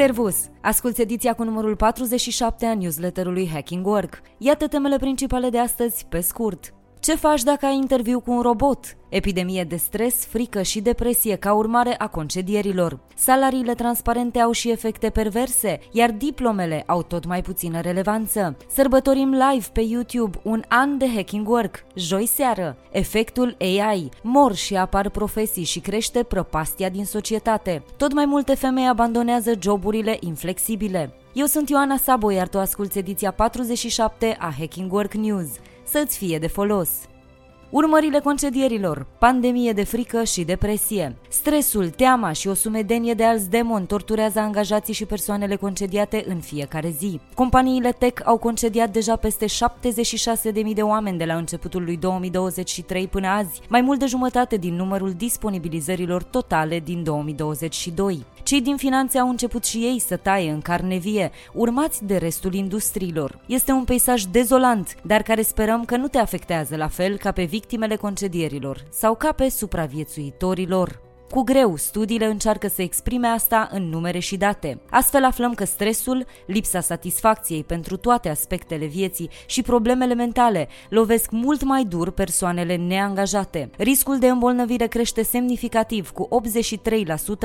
Servus! Asculți ediția cu numărul 47 a newsletterului Hacking Work. Iată temele principale de astăzi, pe scurt. Ce faci dacă ai interviu cu un robot? Epidemie de stres, frică și depresie ca urmare a concedierilor. Salariile transparente au și efecte perverse, iar diplomele au tot mai puțină relevanță. Sărbătorim live pe YouTube un an de hacking work, joi seară. Efectul AI. Mor și apar profesii și crește prăpastia din societate. Tot mai multe femei abandonează joburile inflexibile. Eu sunt Ioana Sabo, iar tu asculti ediția 47 a Hacking Work News să-ți fie de folos. Urmările concedierilor, pandemie de frică și depresie. Stresul, teama și o sumedenie de alți demoni torturează angajații și persoanele concediate în fiecare zi. Companiile tech au concediat deja peste 76.000 de oameni de la începutul lui 2023 până azi, mai mult de jumătate din numărul disponibilizărilor totale din 2022. Cei din finanțe au început și ei să taie în carne vie, urmați de restul industriilor. Este un peisaj dezolant, dar care sperăm că nu te afectează la fel ca pe victimele concedierilor sau ca pe supraviețuitorilor. Cu greu, studiile încearcă să exprime asta în numere și date. Astfel aflăm că stresul, lipsa satisfacției pentru toate aspectele vieții și problemele mentale lovesc mult mai dur persoanele neangajate. Riscul de îmbolnăvire crește semnificativ cu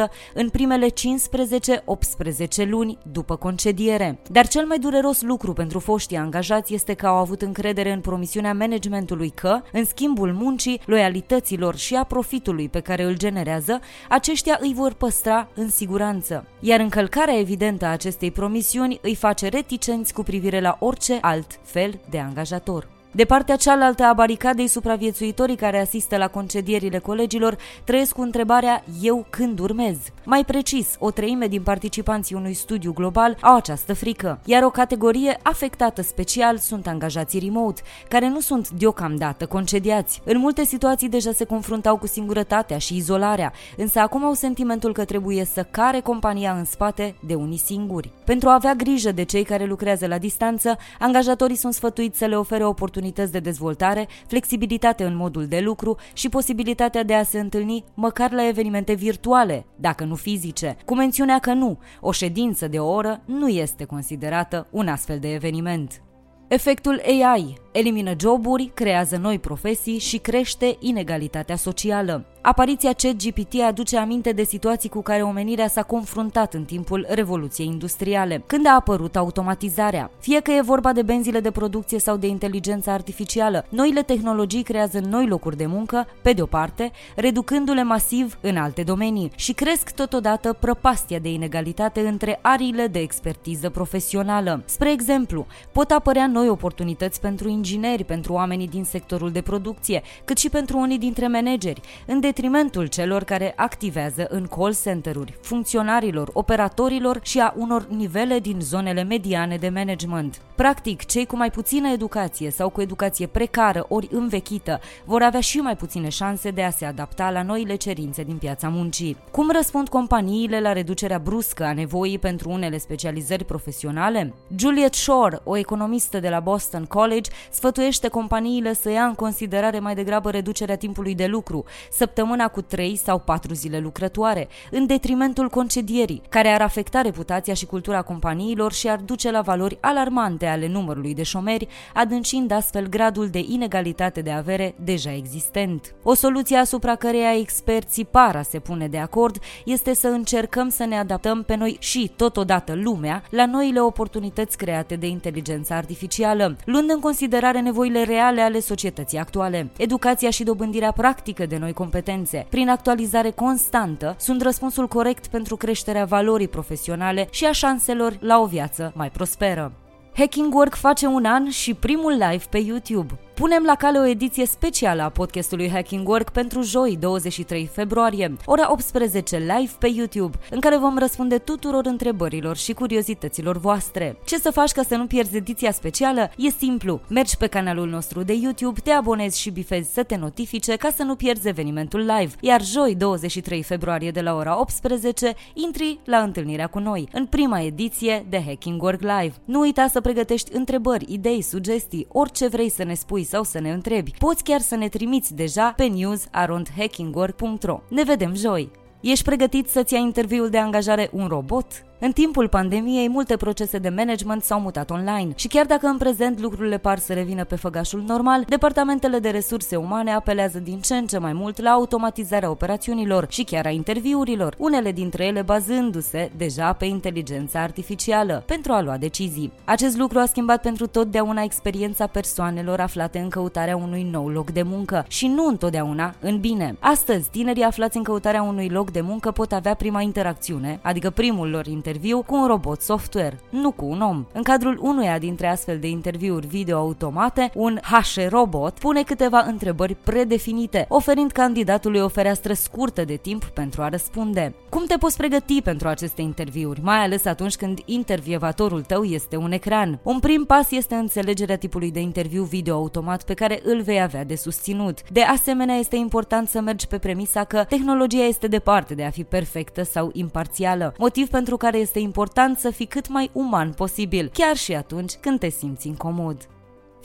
83% în primele 15-18 luni după concediere. Dar cel mai dureros lucru pentru foștii angajați este că au avut încredere în promisiunea managementului că, în schimbul muncii, loialităților și a profitului pe care îl generează, aceștia îi vor păstra în siguranță. Iar încălcarea evidentă a acestei promisiuni îi face reticenți cu privire la orice alt fel de angajator. De partea cealaltă a baricadei, supraviețuitorii care asistă la concedierile colegilor trăiesc cu întrebarea eu când urmez. Mai precis, o treime din participanții unui studiu global au această frică, iar o categorie afectată special sunt angajații remote, care nu sunt deocamdată concediați. În multe situații deja se confruntau cu singurătatea și izolarea, însă acum au sentimentul că trebuie să care compania în spate de unii singuri. Pentru a avea grijă de cei care lucrează la distanță, angajatorii sunt sfătuiți să le ofere oportunități oportunități de dezvoltare, flexibilitate în modul de lucru și posibilitatea de a se întâlni măcar la evenimente virtuale, dacă nu fizice, cu mențiunea că nu, o ședință de o oră nu este considerată un astfel de eveniment. Efectul AI elimină joburi, creează noi profesii și crește inegalitatea socială. Apariția ChatGPT aduce aminte de situații cu care omenirea s-a confruntat în timpul Revoluției Industriale, când a apărut automatizarea. Fie că e vorba de benzile de producție sau de inteligența artificială, noile tehnologii creează noi locuri de muncă, pe de o parte, reducându-le masiv în alte domenii și cresc totodată prăpastia de inegalitate între ariile de expertiză profesională. Spre exemplu, pot apărea noi oportunități pentru ingineri, pentru oamenii din sectorul de producție, cât și pentru unii dintre manageri, în detrimentul celor care activează în call center-uri, funcționarilor, operatorilor și a unor nivele din zonele mediane de management. Practic, cei cu mai puțină educație sau cu educație precară ori învechită vor avea și mai puține șanse de a se adapta la noile cerințe din piața muncii. Cum răspund companiile la reducerea bruscă a nevoii pentru unele specializări profesionale? Juliet Shore, o economistă de la Boston College, sfătuiește companiile să ia în considerare mai degrabă reducerea timpului de lucru, săptămâni săptămâna cu 3 sau 4 zile lucrătoare, în detrimentul concedierii, care ar afecta reputația și cultura companiilor și ar duce la valori alarmante ale numărului de șomeri, adâncind astfel gradul de inegalitate de avere deja existent. O soluție asupra căreia experții para se pune de acord este să încercăm să ne adaptăm pe noi și, totodată, lumea la noile oportunități create de inteligența artificială, luând în considerare nevoile reale ale societății actuale. Educația și dobândirea practică de noi competențe competențe, prin actualizare constantă, sunt răspunsul corect pentru creșterea valorii profesionale și a șanselor la o viață mai prosperă. Hacking Work face un an și primul live pe YouTube. Punem la cale o ediție specială a podcastului Hacking Work pentru joi, 23 februarie, ora 18 live pe YouTube, în care vom răspunde tuturor întrebărilor și curiozităților voastre. Ce să faci ca să nu pierzi ediția specială? E simplu. Mergi pe canalul nostru de YouTube, te abonezi și bifezi să te notifice ca să nu pierzi evenimentul live. Iar joi, 23 februarie de la ora 18, intri la întâlnirea cu noi, în prima ediție de Hacking Work Live. Nu uita să pregătești întrebări, idei, sugestii, orice vrei să ne spui sau să ne întrebi. Poți chiar să ne trimiți deja pe news.hackingwork.ro. Ne vedem joi! Ești pregătit să-ți ia interviul de angajare un robot? În timpul pandemiei, multe procese de management s-au mutat online și chiar dacă în prezent lucrurile par să revină pe făgașul normal, departamentele de resurse umane apelează din ce în ce mai mult la automatizarea operațiunilor și chiar a interviurilor, unele dintre ele bazându-se deja pe inteligența artificială pentru a lua decizii. Acest lucru a schimbat pentru totdeauna experiența persoanelor aflate în căutarea unui nou loc de muncă și nu întotdeauna în bine. Astăzi, tinerii aflați în căutarea unui loc de muncă pot avea prima interacțiune, adică primul lor interviu, cu un robot software, nu cu un om. În cadrul unuia dintre astfel de interviuri video automate, un HR robot pune câteva întrebări predefinite, oferind candidatului o fereastră scurtă de timp pentru a răspunde. Cum te poți pregăti pentru aceste interviuri, mai ales atunci când intervievatorul tău este un ecran? Un prim pas este înțelegerea tipului de interviu video automat pe care îl vei avea de susținut. De asemenea, este important să mergi pe premisa că tehnologia este departe de a fi perfectă sau imparțială, motiv pentru care este important să fii cât mai uman posibil, chiar și atunci când te simți incomod.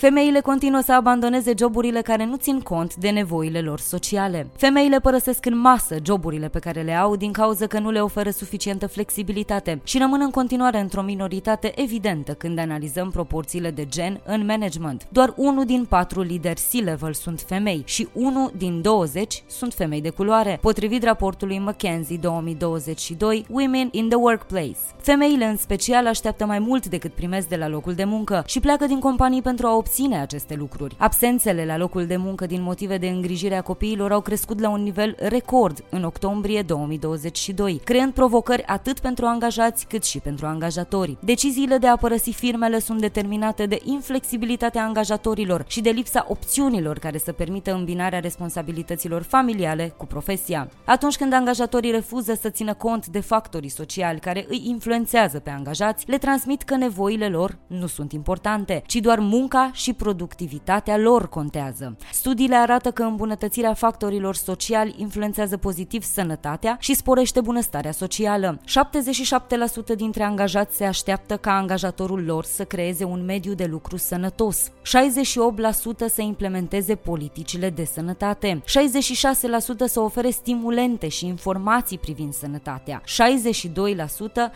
Femeile continuă să abandoneze joburile care nu țin cont de nevoile lor sociale. Femeile părăsesc în masă joburile pe care le au din cauza că nu le oferă suficientă flexibilitate și rămân în continuare într-o minoritate evidentă când analizăm proporțiile de gen în management. Doar unul din patru lideri C-level sunt femei și unul din 20 sunt femei de culoare, potrivit raportului McKenzie 2022 Women in the Workplace. Femeile în special așteaptă mai mult decât primesc de la locul de muncă și pleacă din companii pentru a obține aceste lucruri. Absențele la locul de muncă din motive de îngrijire a copiilor au crescut la un nivel record în octombrie 2022, creând provocări atât pentru angajați cât și pentru angajatori. Deciziile de a părăsi firmele sunt determinate de inflexibilitatea angajatorilor și de lipsa opțiunilor care să permită îmbinarea responsabilităților familiale cu profesia. Atunci când angajatorii refuză să țină cont de factorii sociali care îi influențează pe angajați, le transmit că nevoile lor nu sunt importante, ci doar munca și productivitatea lor contează. Studiile arată că îmbunătățirea factorilor sociali influențează pozitiv sănătatea și sporește bunăstarea socială. 77% dintre angajați se așteaptă ca angajatorul lor să creeze un mediu de lucru sănătos. 68% să implementeze politicile de sănătate. 66% să ofere stimulente și informații privind sănătatea. 62%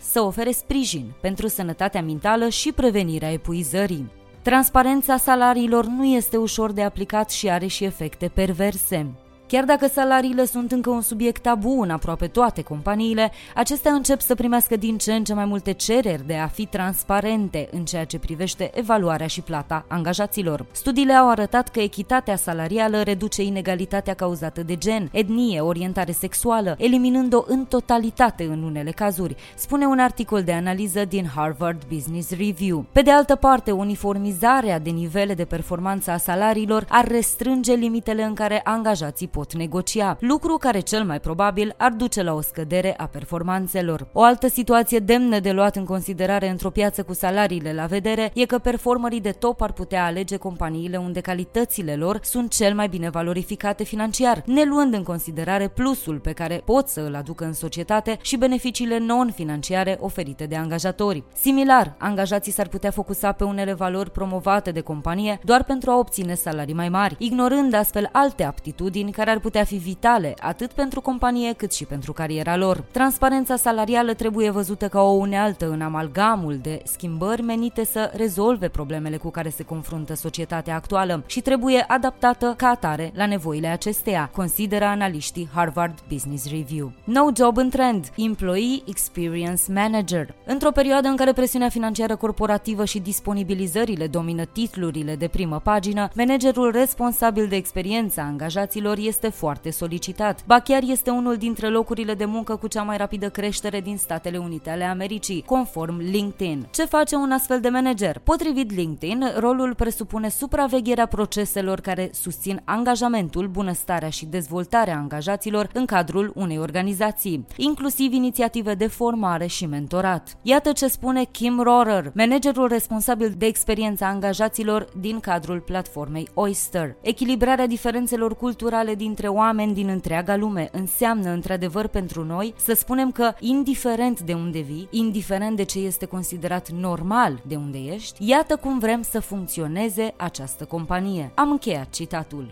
să ofere sprijin pentru sănătatea mentală și prevenirea epuizării. Transparența salariilor nu este ușor de aplicat și are și efecte perverse. Chiar dacă salariile sunt încă un subiect tabu în aproape toate companiile, acestea încep să primească din ce în ce mai multe cereri de a fi transparente în ceea ce privește evaluarea și plata angajaților. Studiile au arătat că echitatea salarială reduce inegalitatea cauzată de gen, etnie, orientare sexuală, eliminând-o în totalitate în unele cazuri, spune un articol de analiză din Harvard Business Review. Pe de altă parte, uniformizarea de nivele de performanță a salariilor ar restrânge limitele în care angajații pot negocia, lucru care cel mai probabil ar duce la o scădere a performanțelor. O altă situație demnă de luat în considerare într-o piață cu salariile la vedere e că performerii de top ar putea alege companiile unde calitățile lor sunt cel mai bine valorificate financiar, ne luând în considerare plusul pe care pot să îl aducă în societate și beneficiile non-financiare oferite de angajatori. Similar, angajații s-ar putea focusa pe unele valori promovate de companie doar pentru a obține salarii mai mari, ignorând astfel alte aptitudini care care ar putea fi vitale atât pentru companie cât și pentru cariera lor. Transparența salarială trebuie văzută ca o unealtă în amalgamul de schimbări menite să rezolve problemele cu care se confruntă societatea actuală și trebuie adaptată ca atare la nevoile acesteia, consideră analiștii Harvard Business Review. No job în trend, Employee Experience Manager. Într-o perioadă în care presiunea financiară corporativă și disponibilizările domină titlurile de primă pagină, managerul responsabil de experiența angajaților este este foarte solicitat. Ba chiar este unul dintre locurile de muncă cu cea mai rapidă creștere din Statele Unite ale Americii, conform LinkedIn. Ce face un astfel de manager? Potrivit LinkedIn, rolul presupune supravegherea proceselor care susțin angajamentul, bunăstarea și dezvoltarea angajaților în cadrul unei organizații, inclusiv inițiative de formare și mentorat. Iată ce spune Kim Rohrer, managerul responsabil de experiența angajaților din cadrul platformei Oyster. Echilibrarea diferențelor culturale din dintre oameni din întreaga lume. Înseamnă, într-adevăr, pentru noi să spunem că, indiferent de unde vii, indiferent de ce este considerat normal de unde ești, iată cum vrem să funcționeze această companie. Am încheiat citatul.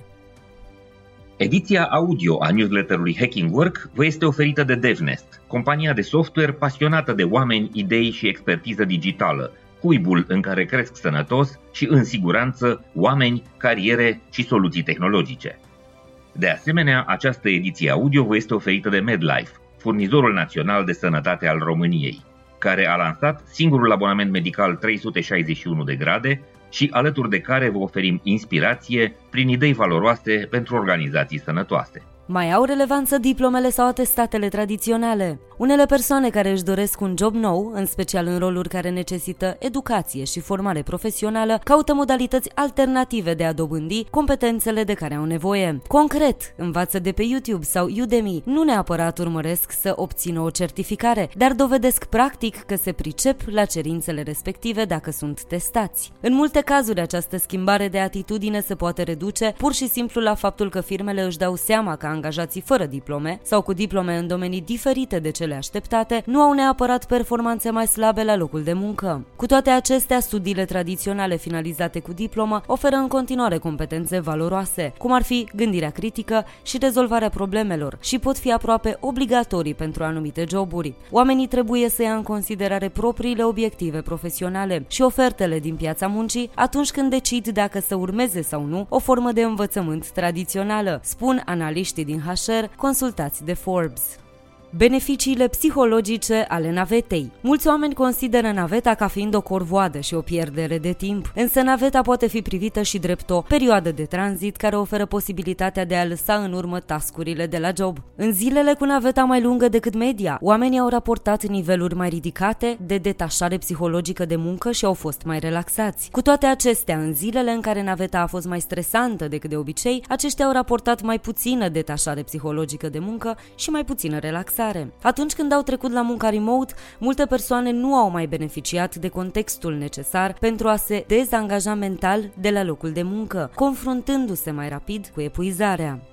Ediția audio a newsletterului Hacking Work vă este oferită de DevNest, compania de software pasionată de oameni, idei și expertiză digitală, cuibul în care cresc sănătos și în siguranță oameni, cariere și soluții tehnologice. De asemenea, această ediție audio vă este oferită de MedLife, furnizorul național de sănătate al României, care a lansat singurul abonament medical 361 de grade și alături de care vă oferim inspirație prin idei valoroase pentru organizații sănătoase. Mai au relevanță diplomele sau atestatele tradiționale? Unele persoane care își doresc un job nou, în special în roluri care necesită educație și formare profesională, caută modalități alternative de a dobândi competențele de care au nevoie. Concret, învață de pe YouTube sau Udemy, nu neapărat urmăresc să obțină o certificare, dar dovedesc practic că se pricep la cerințele respective dacă sunt testați. În multe cazuri, această schimbare de atitudine se poate reduce pur și simplu la faptul că firmele își dau seama că angajații fără diplome sau cu diplome în domenii diferite de cele așteptate nu au neapărat performanțe mai slabe la locul de muncă. Cu toate acestea, studiile tradiționale finalizate cu diplomă oferă în continuare competențe valoroase, cum ar fi gândirea critică și rezolvarea problemelor și pot fi aproape obligatorii pentru anumite joburi. Oamenii trebuie să ia în considerare propriile obiective profesionale și ofertele din piața muncii atunci când decid dacă să urmeze sau nu o formă de învățământ tradițională, spun analiștii din HR consultați de Forbes. Beneficiile psihologice ale navetei. Mulți oameni consideră naveta ca fiind o corvoadă și o pierdere de timp, însă naveta poate fi privită și drept o perioadă de tranzit care oferă posibilitatea de a lăsa în urmă tascurile de la job. În zilele cu naveta mai lungă decât media, oamenii au raportat niveluri mai ridicate de detașare psihologică de muncă și au fost mai relaxați. Cu toate acestea, în zilele în care naveta a fost mai stresantă decât de obicei, aceștia au raportat mai puțină detașare psihologică de muncă și mai puțină relaxare relaxare. Atunci când au trecut la munca remote, multe persoane nu au mai beneficiat de contextul necesar pentru a se dezangaja mental de la locul de muncă, confruntându-se mai rapid cu epuizarea.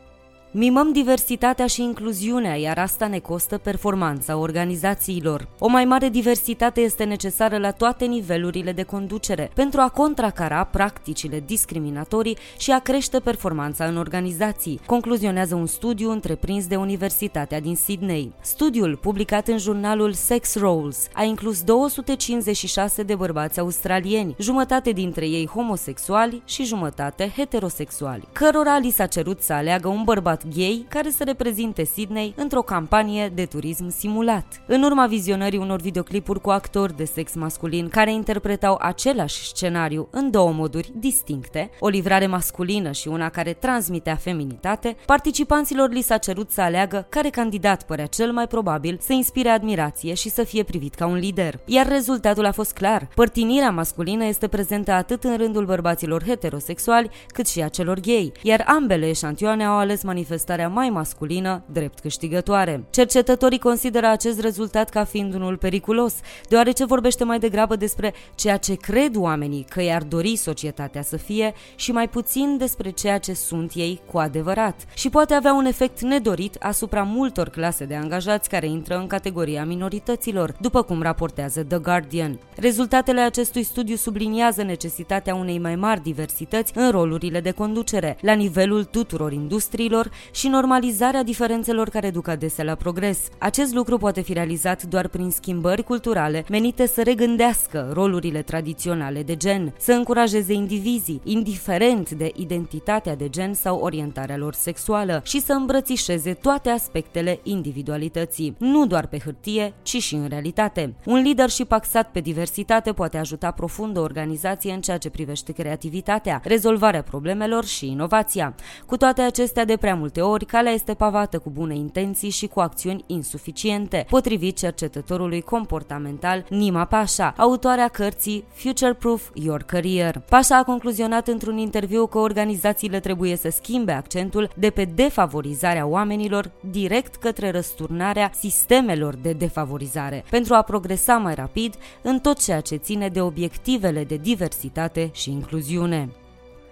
Mimăm diversitatea și incluziunea, iar asta ne costă performanța organizațiilor. O mai mare diversitate este necesară la toate nivelurile de conducere pentru a contracara practicile discriminatorii și a crește performanța în organizații, concluzionează un studiu întreprins de Universitatea din Sydney. Studiul, publicat în jurnalul Sex Roles, a inclus 256 de bărbați australieni, jumătate dintre ei homosexuali și jumătate heterosexuali, cărora li s-a cerut să aleagă un bărbat bărbat gay care să reprezinte Sydney într-o campanie de turism simulat. În urma vizionării unor videoclipuri cu actori de sex masculin care interpretau același scenariu în două moduri distincte, o livrare masculină și una care transmitea feminitate, participanților li s-a cerut să aleagă care candidat părea cel mai probabil să inspire admirație și să fie privit ca un lider. Iar rezultatul a fost clar. Părtinirea masculină este prezentă atât în rândul bărbaților heterosexuali cât și a celor gay, iar ambele eșantioane au ales manifestarea manifestarea mai masculină drept câștigătoare. Cercetătorii consideră acest rezultat ca fiind unul periculos, deoarece vorbește mai degrabă despre ceea ce cred oamenii că i-ar dori societatea să fie și mai puțin despre ceea ce sunt ei cu adevărat și poate avea un efect nedorit asupra multor clase de angajați care intră în categoria minorităților, după cum raportează The Guardian. Rezultatele acestui studiu subliniază necesitatea unei mai mari diversități în rolurile de conducere, la nivelul tuturor industriilor și normalizarea diferențelor care duc adesea la progres. Acest lucru poate fi realizat doar prin schimbări culturale menite să regândească rolurile tradiționale de gen, să încurajeze indivizii, indiferent de identitatea de gen sau orientarea lor sexuală, și să îmbrățișeze toate aspectele individualității, nu doar pe hârtie, ci și în realitate. Un leadership axat pe diversitate poate ajuta profund o organizație în ceea ce privește creativitatea, rezolvarea problemelor și inovația. Cu toate acestea, de prea multe ori, calea este pavată cu bune intenții și cu acțiuni insuficiente, potrivit cercetătorului comportamental Nima Pasha, autoarea cărții Future Proof Your Career. Pasha a concluzionat într-un interviu că organizațiile trebuie să schimbe accentul de pe defavorizarea oamenilor direct către răsturnarea sistemelor de defavorizare, pentru a progresa mai rapid în tot ceea ce ține de obiectivele de diversitate și incluziune.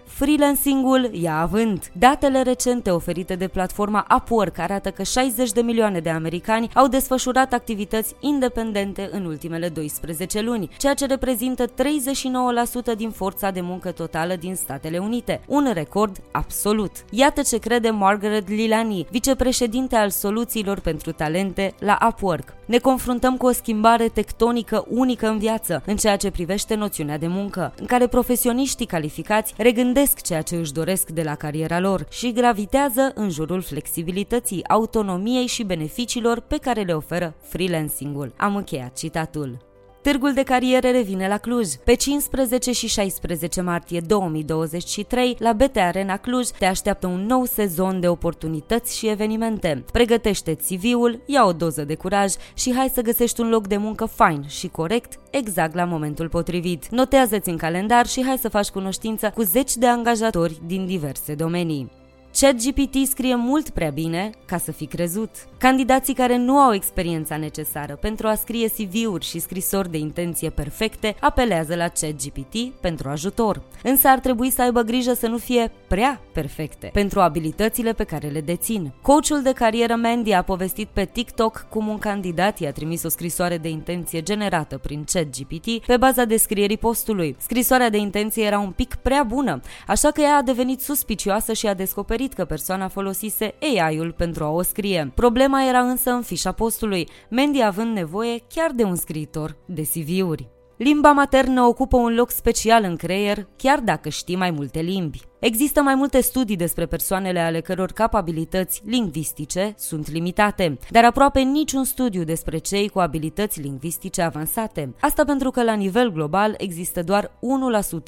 Freelancingul ia avânt. Datele recente oferite de platforma Upwork arată că 60 de milioane de americani au desfășurat activități independente în ultimele 12 luni, ceea ce reprezintă 39% din forța de muncă totală din Statele Unite, un record absolut. Iată ce crede Margaret Lilani, vicepreședinte al soluțiilor pentru talente la Upwork. Ne confruntăm cu o schimbare tectonică unică în viață în ceea ce privește noțiunea de muncă, în care profesioniștii calificați regândesc ceea ce își doresc de la cariera lor și gravitează în jurul flexibilității, autonomiei și beneficiilor pe care le oferă freelancing-ul. Am încheiat citatul. Târgul de cariere revine la Cluj. Pe 15 și 16 martie 2023, la BT Arena Cluj, te așteaptă un nou sezon de oportunități și evenimente. Pregătește CV-ul, ia o doză de curaj și hai să găsești un loc de muncă fain și corect exact la momentul potrivit. Notează-ți în calendar și hai să faci cunoștință cu zeci de angajatori din diverse domenii. ChatGPT scrie mult prea bine ca să fi crezut. Candidații care nu au experiența necesară pentru a scrie CV-uri și scrisori de intenție perfecte apelează la ChatGPT pentru ajutor. Însă ar trebui să aibă grijă să nu fie prea perfecte pentru abilitățile pe care le dețin. Coachul de carieră Mandy a povestit pe TikTok cum un candidat i-a trimis o scrisoare de intenție generată prin ChatGPT pe baza descrierii postului. Scrisoarea de intenție era un pic prea bună, așa că ea a devenit suspicioasă și a descoperit că persoana folosise AI-ul pentru a o scrie. Problema era însă în fișa postului, Mandy având nevoie chiar de un scriitor de CV-uri. Limba maternă ocupă un loc special în creier, chiar dacă știi mai multe limbi. Există mai multe studii despre persoanele ale căror capabilități lingvistice sunt limitate, dar aproape niciun studiu despre cei cu abilități lingvistice avansate. Asta pentru că la nivel global există doar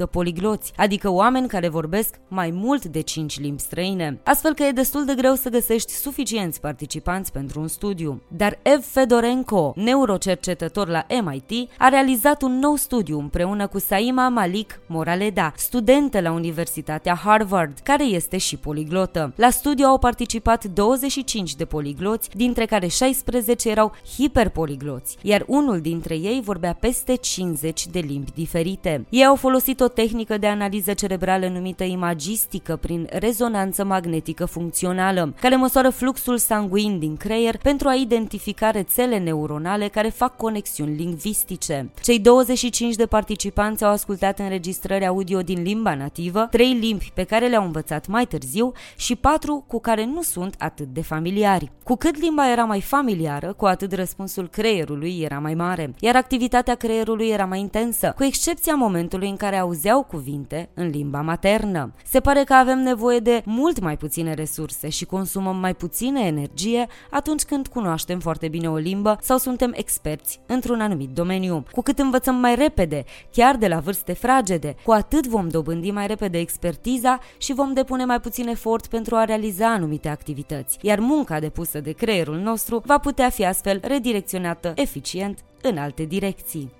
1% poligloți, adică oameni care vorbesc mai mult de 5 limbi străine. Astfel că e destul de greu să găsești suficienți participanți pentru un studiu. Dar Ev Fedorenko, neurocercetător la MIT, a realizat un nou studiu împreună cu Saima Malik Moraleda, studentă la Universitatea Harvard, care este și poliglotă. La studiu au participat 25 de poligloți, dintre care 16 erau hiperpoligloți, iar unul dintre ei vorbea peste 50 de limbi diferite. Ei au folosit o tehnică de analiză cerebrală numită imagistică prin rezonanță magnetică funcțională, care măsoară fluxul sanguin din creier pentru a identifica rețele neuronale care fac conexiuni lingvistice. Cei 25 de participanți au ascultat înregistrări audio din limba nativă, trei limbi pe care le-au învățat mai târziu și patru cu care nu sunt atât de familiari. Cu cât limba era mai familiară, cu atât răspunsul creierului era mai mare, iar activitatea creierului era mai intensă, cu excepția momentului în care auzeau cuvinte în limba maternă. Se pare că avem nevoie de mult mai puține resurse și consumăm mai puțină energie atunci când cunoaștem foarte bine o limbă sau suntem experți într-un anumit domeniu. Cu cât învățăm mai repede, chiar de la vârste fragede, cu atât vom dobândi mai repede expertiză expertiza și vom depune mai puțin efort pentru a realiza anumite activități, iar munca depusă de creierul nostru va putea fi astfel redirecționată eficient în alte direcții.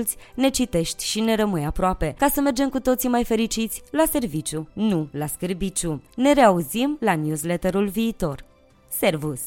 asculți, ne citești și ne rămâi aproape, ca să mergem cu toții mai fericiți la serviciu, nu la scârbiciu. Ne reauzim la newsletterul viitor. Servus!